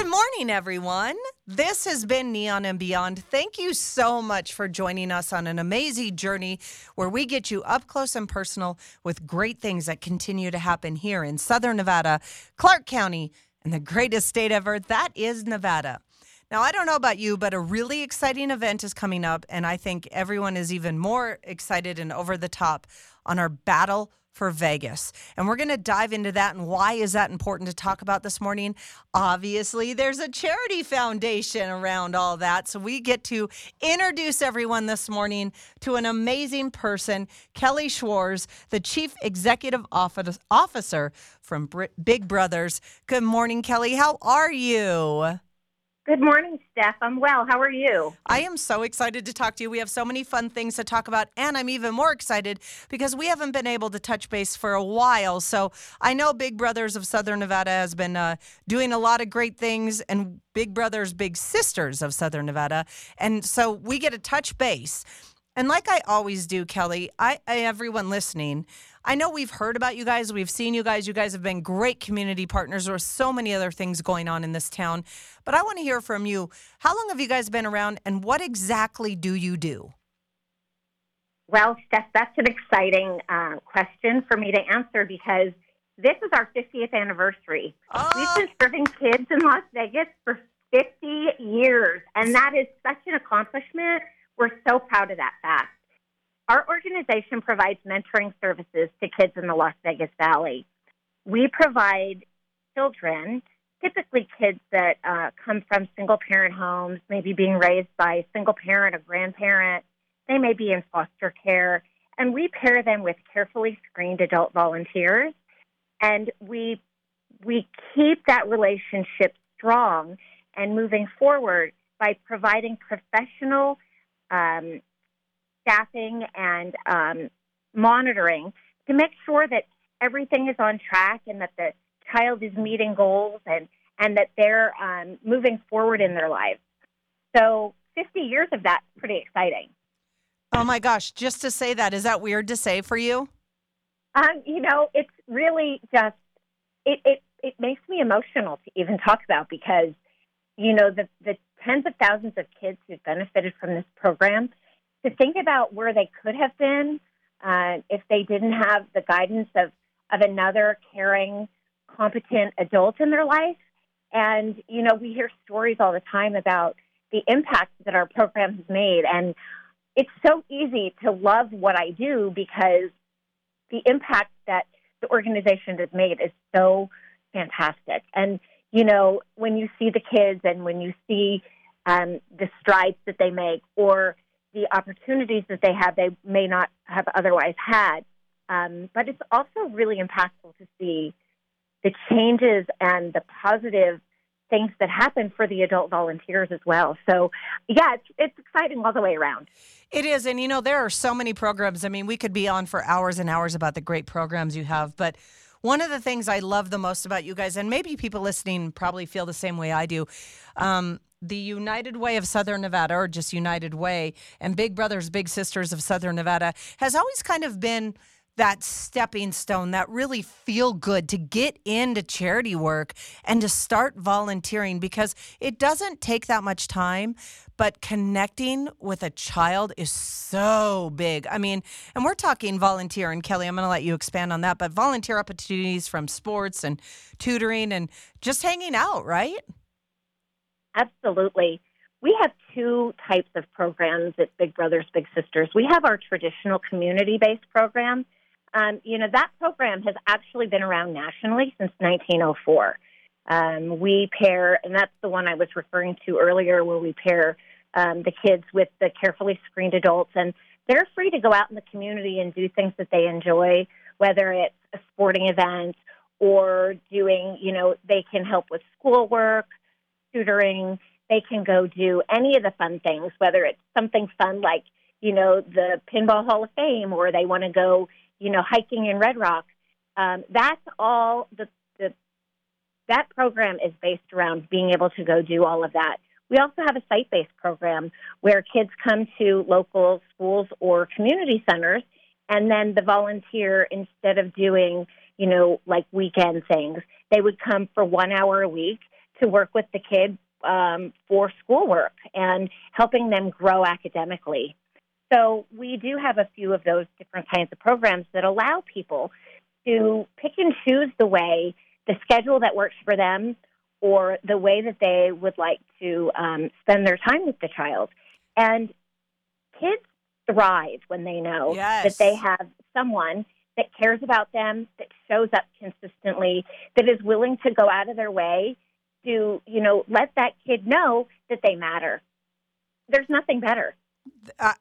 Good morning, everyone. This has been Neon and Beyond. Thank you so much for joining us on an amazing journey where we get you up close and personal with great things that continue to happen here in Southern Nevada, Clark County, and the greatest state ever. That is Nevada. Now, I don't know about you, but a really exciting event is coming up, and I think everyone is even more excited and over the top on our battle for Vegas. And we're going to dive into that and why is that important to talk about this morning? Obviously, there's a charity foundation around all that. So we get to introduce everyone this morning to an amazing person, Kelly Schwartz, the Chief Executive Officer from Big Brothers. Good morning, Kelly. How are you? Good morning, Steph. I'm well. How are you? I am so excited to talk to you. We have so many fun things to talk about, and I'm even more excited because we haven't been able to touch base for a while. So I know Big Brothers of Southern Nevada has been uh, doing a lot of great things, and Big Brothers, Big Sisters of Southern Nevada. And so we get to touch base. And like I always do, Kelly, I, I everyone listening, I know we've heard about you guys. We've seen you guys. You guys have been great community partners. There are so many other things going on in this town. But I want to hear from you. How long have you guys been around and what exactly do you do? Well, Steph, that's an exciting uh, question for me to answer because this is our 50th anniversary. Oh. We've been serving kids in Las Vegas for 50 years, and that is such an accomplishment. We're so proud of that fact. Our organization provides mentoring services to kids in the Las Vegas Valley. We provide children, typically kids that uh, come from single parent homes, maybe being raised by a single parent or grandparent. They may be in foster care, and we pair them with carefully screened adult volunteers, and we we keep that relationship strong and moving forward by providing professional um, staffing and um, monitoring to make sure that everything is on track and that the child is meeting goals and, and that they're um, moving forward in their lives. So 50 years of that pretty exciting. Oh my gosh, just to say that, is that weird to say for you? Um, you know, it's really just, it, it, it makes me emotional to even talk about because, you know, the, the tens of thousands of kids who've benefited from this program to think about where they could have been uh, if they didn't have the guidance of, of another caring, competent adult in their life. And, you know, we hear stories all the time about the impact that our program has made. And it's so easy to love what I do because the impact that the organization has made is so fantastic. And, you know, when you see the kids and when you see um, the strides that they make or the opportunities that they have they may not have otherwise had. Um, but it's also really impactful to see the changes and the positive things that happen for the adult volunteers as well. So, yeah, it's, it's exciting all the way around. It is. And, you know, there are so many programs. I mean, we could be on for hours and hours about the great programs you have, but one of the things I love the most about you guys, and maybe people listening probably feel the same way I do, um, the United Way of Southern Nevada, or just United Way, and Big Brothers Big Sisters of Southern Nevada has always kind of been that stepping stone, that really feel good to get into charity work and to start volunteering because it doesn't take that much time, but connecting with a child is so big. I mean, and we're talking volunteer, and Kelly, I'm going to let you expand on that, but volunteer opportunities from sports and tutoring and just hanging out, right? Absolutely. We have two types of programs at Big Brothers Big Sisters. We have our traditional community based program. Um, you know, that program has actually been around nationally since 1904. Um, we pair, and that's the one I was referring to earlier, where we pair um, the kids with the carefully screened adults, and they're free to go out in the community and do things that they enjoy, whether it's a sporting event or doing, you know, they can help with schoolwork, tutoring. They can go do any of the fun things, whether it's something fun like, you know, the Pinball Hall of Fame or they want to go, you know, hiking in Red Rock. Um, that's all the, the that program is based around being able to go do all of that. We also have a site based program where kids come to local schools or community centers, and then the volunteer, instead of doing, you know, like weekend things, they would come for one hour a week to work with the kids um, for schoolwork and helping them grow academically. So we do have a few of those different kinds of programs that allow people to pick and choose the way, the schedule that works for them, or the way that they would like to um, spend their time with the child. And kids thrive when they know yes. that they have someone that cares about them, that shows up consistently, that is willing to go out of their way to, you know, let that kid know that they matter. There's nothing better.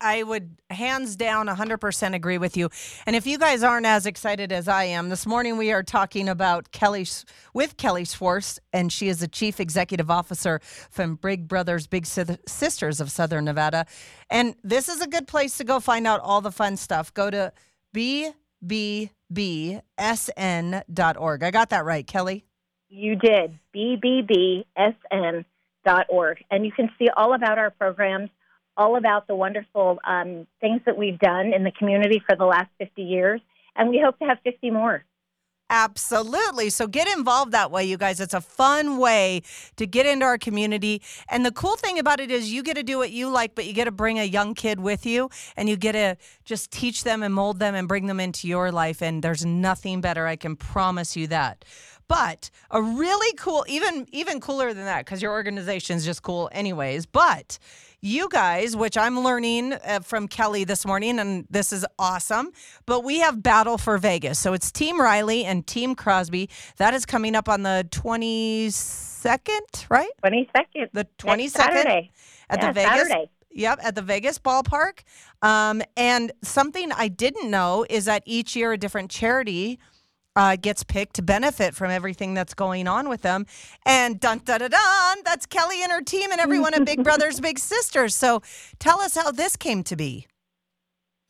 I would hands down 100% agree with you. And if you guys aren't as excited as I am, this morning we are talking about Kelly with Kelly Schwartz, and she is the chief executive officer from Big Brothers Big Sisters of Southern Nevada. And this is a good place to go find out all the fun stuff. Go to bbbsn.org. I got that right, Kelly? You did. bbbsn.org. And you can see all about our programs all about the wonderful um, things that we've done in the community for the last 50 years, and we hope to have 50 more. Absolutely. So get involved that way, you guys. It's a fun way to get into our community. And the cool thing about it is you get to do what you like, but you get to bring a young kid with you and you get to just teach them and mold them and bring them into your life. And there's nothing better. I can promise you that. But a really cool, even even cooler than that, because your organization is just cool, anyways. But you guys, which I'm learning uh, from Kelly this morning, and this is awesome. But we have Battle for Vegas. So it's Team Reilly and Team Crosby. That is coming up on the 22nd, right? 22nd. The 22nd Saturday. at yeah, the Vegas. Saturday. Yep, at the Vegas ballpark. Um, and something I didn't know is that each year a different charity uh, gets picked to benefit from everything that's going on with them. And dun dun dun dun, that's Kelly and her team and everyone at Big Brothers Big Sisters. So tell us how this came to be.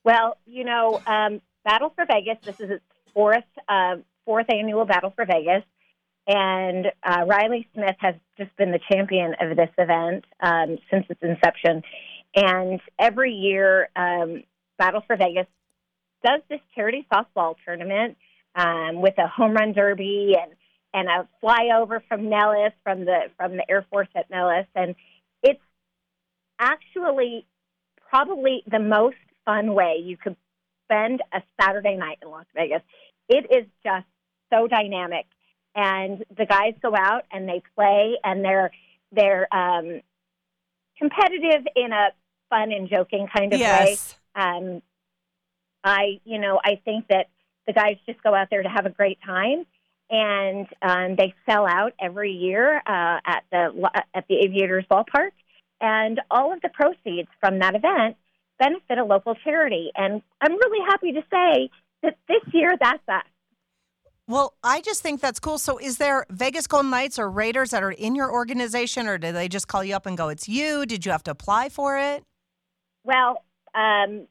Well, you know, um, Battle for Vegas. This is its fourth uh, fourth annual Battle for Vegas, and uh, Reilly Smith has just been the champion of this event um, since its inception. And every year, um, Battle for Vegas does this charity softball tournament um, with a home run derby and and a flyover from Nellis from the from the Air Force at Nellis, and it's actually probably the most fun way you could spend a Saturday night in Las Vegas. It is just so dynamic, and the guys go out and they play, and they're they're um, competitive in a fun and joking kind of yes. way. Um, I, you know, I think that the guys just go out there to have a great time, and um, they sell out every year uh, at the at the Aviators Ballpark, and all of the proceeds from that event benefit a local charity. And I'm really happy to say that this year that's us. Well, I just think that's cool. So, is there Vegas Golden Knights or Raiders that are in your organization, or do they just call you up and go, "It's you"? Did you have to apply for it? Well, um,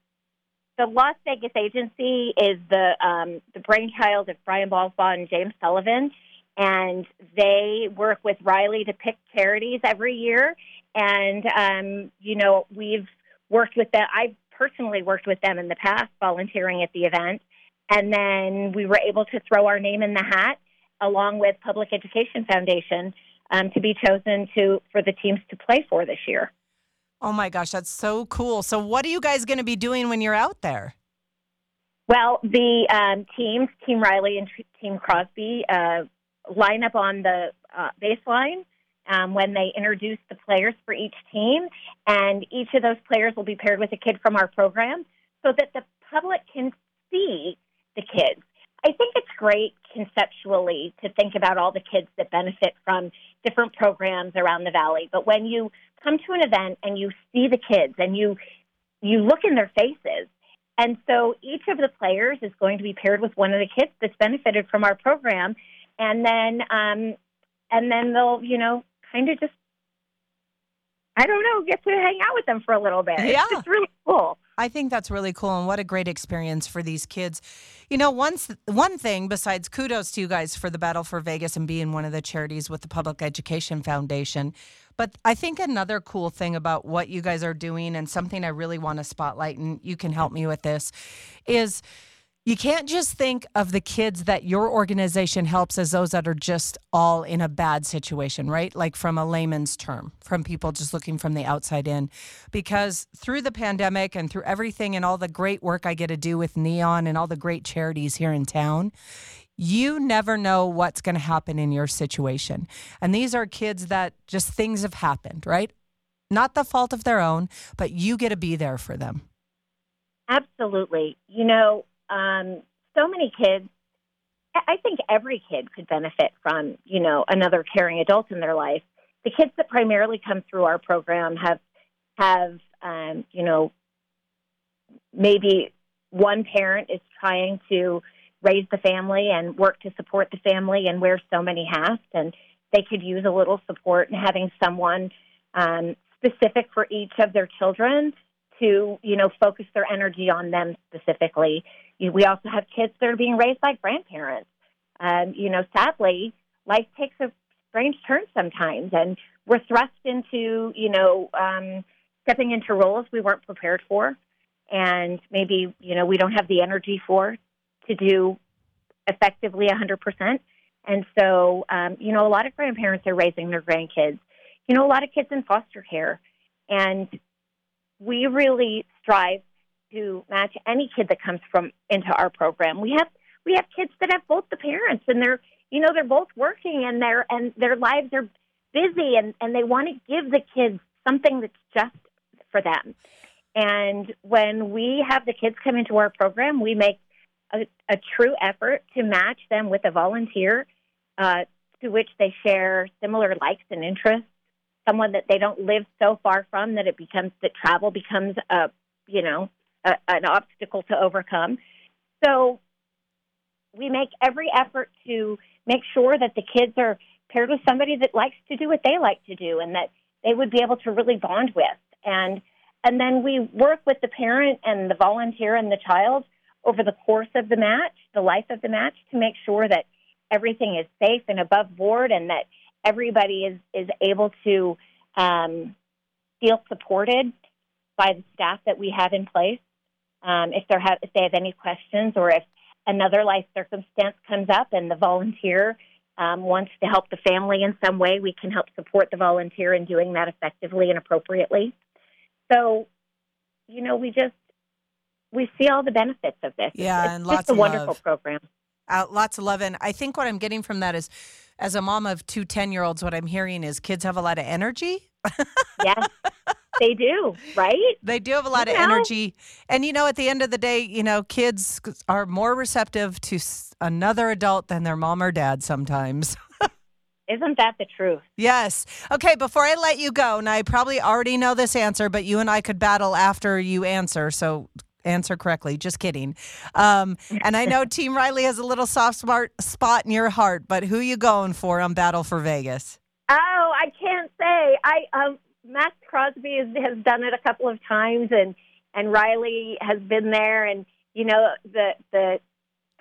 the Las Vegas agency is the um, the brainchild of Brian Balsbaugh and James Sullivan, and they work with Reilly to pick charities every year. And um, you know, we've worked with them. I've personally worked with them in the past, volunteering at the event, and then we were able to throw our name in the hat along with Public Education Foundation um, to be chosen to for the teams to play for this year. Oh my gosh, that's so cool. So, what are you guys going to be doing when you're out there? Well, the um, teams, Team Reilly and Team Crosby, uh, line up on the uh, baseline um, when they introduce the players for each team, and each of those players will be paired with a kid from our program so that the public can see the kids. I think it's great conceptually to think about all the kids that benefit from different programs around the valley, but when you come to an event and you see the kids and you you look in their faces. And so each of the players is going to be paired with one of the kids that's benefited from our program, and then um, and then they'll you know kind of just I don't know get to hang out with them for a little bit. Yeah, it's, really cool. I think that's really cool and what a great experience for these kids. You know, once one thing besides kudos to you guys for the Battle for Vegas and being one of the charities with the Public Education Foundation. But I think another cool thing about what you guys are doing and something I really want to spotlight and you can help me with this is you can't just think of the kids that your organization helps as those that are just all in a bad situation, right? Like from a layman's term, from people just looking from the outside in. Because through the pandemic and through everything and all the great work I get to do with Neon and all the great charities here in town, you never know what's going to happen in your situation. And these are kids that just things have happened, right? Not the fault of their own, but you get to be there for them. Absolutely. You know, um, so many kids. I think every kid could benefit from, you know, another caring adult in their life. The kids that primarily come through our program have have, um, you know, maybe one parent is trying to raise the family and work to support the family and wear so many hats, and they could use a little support and having someone um, specific for each of their children to, you know, focus their energy on them specifically. We also have kids that are being raised by grandparents. Um, you know, sadly, life takes a strange turn sometimes, and we're thrust into, you know, um, stepping into roles we weren't prepared for, and maybe, you know, we don't have the energy for to do effectively 100%. And so, um, you know, a lot of grandparents are raising their grandkids. You know, a lot of kids in foster care. And we really strive to match any kid that comes from into our program. We have we have kids that have both the parents and they're you know they're both working and their and their lives are busy and and they want to give the kids something that's just for them. And when we have the kids come into our program, we make a, a true effort to match them with a volunteer uh, to which they share similar likes and interests, someone that they don't live so far from that it becomes that travel becomes a you know a, an obstacle to overcome. So we make every effort to make sure that the kids are paired with somebody that likes to do what they like to do and that they would be able to really bond with and and then we work with the parent and the volunteer and the child over the course of the match, the life of the match, to make sure that everything is safe and above board and that everybody is, is able to um, feel supported by the staff that we have in place. Um, if, have, if they have any questions or if another life circumstance comes up and the volunteer um, wants to help the family in some way, we can help support the volunteer in doing that effectively and appropriately. So, you know, we just we see all the benefits of this. Yeah, it's, and it's lots just a of wonderful love. program. Uh, lots of love. And I think what I'm getting from that is, as a mom of two 10 year olds, what I'm hearing is kids have a lot of energy. yes, they do, right? They do have a lot You of know? energy. And, you know, at the end of the day, you know, kids are more receptive to another adult than their mom or dad sometimes. Isn't that the truth? Yes. Okay, before I let you go, and I probably already know this answer, but you and I could battle after you answer. So answer correctly. Just kidding. Um, and I know Team Reilly has a little soft smart spot in your heart, but who you going for on Battle for Vegas? Oh, I can't say. I um, Maxx Crosby has, has done it a couple of times, and and Reilly has been there, and you know the the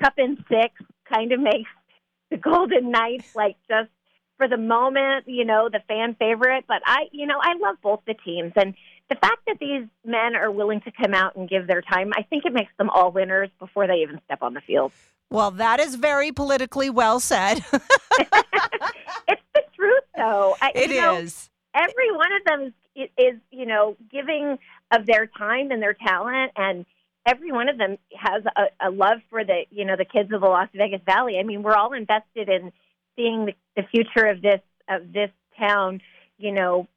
cup and six kind of makes the Golden Knights like just for the moment, you know, the fan favorite. But I, you know, I love both the teams, and the fact that these men are willing to come out and give their time, I think it makes them all winners before they even step on the field. Well, that is very politically well said. it's the truth, though. I, It know, is. every one of them is, is, you know, giving of their time and their talent, and every one of them has a, a love for the, you know, the kids of the Las Vegas Valley. I mean, we're all invested in seeing the, the future of this of this town, you know,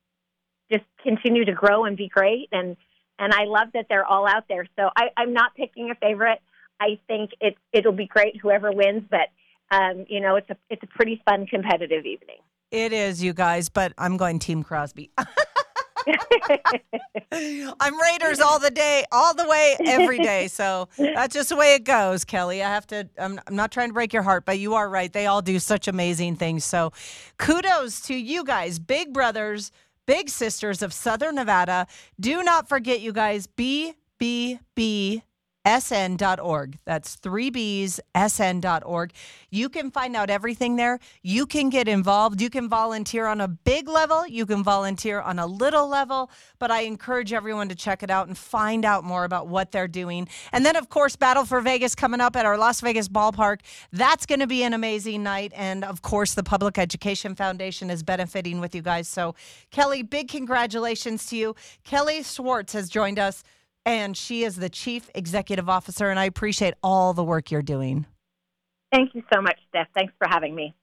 just continue to grow and be great. And and I love that they're all out there. So I, I'm not picking a favorite. I think it it'll be great whoever wins, but um, you know, it's a it's a pretty fun competitive evening. It is, you guys, but I'm going Team Crosby. I'm Raiders all the day, all the way, every day. So that's just the way it goes, Kelly. I have to, I'm, I'm not trying to break your heart, but you are right. They all do such amazing things. So kudos to you guys, big brothers, big sisters of Southern Nevada. Do not forget, you guys, BBB sn.org. That's 3bs sn.org. You can find out everything there. You can get involved. You can volunteer on a big level, you can volunteer on a little level, but I encourage everyone to check it out and find out more about what they're doing. And then, of course, Battle for Vegas coming up at our Las Vegas ballpark. That's going to be an amazing night. And of course, the Public Education Foundation is benefiting with you guys. So, Kelly, big congratulations to you. Kelly Schwartz has joined us and she is the Chief Executive Officer. And I appreciate all the work you're doing. Thank you so much, Steph. Thanks for having me.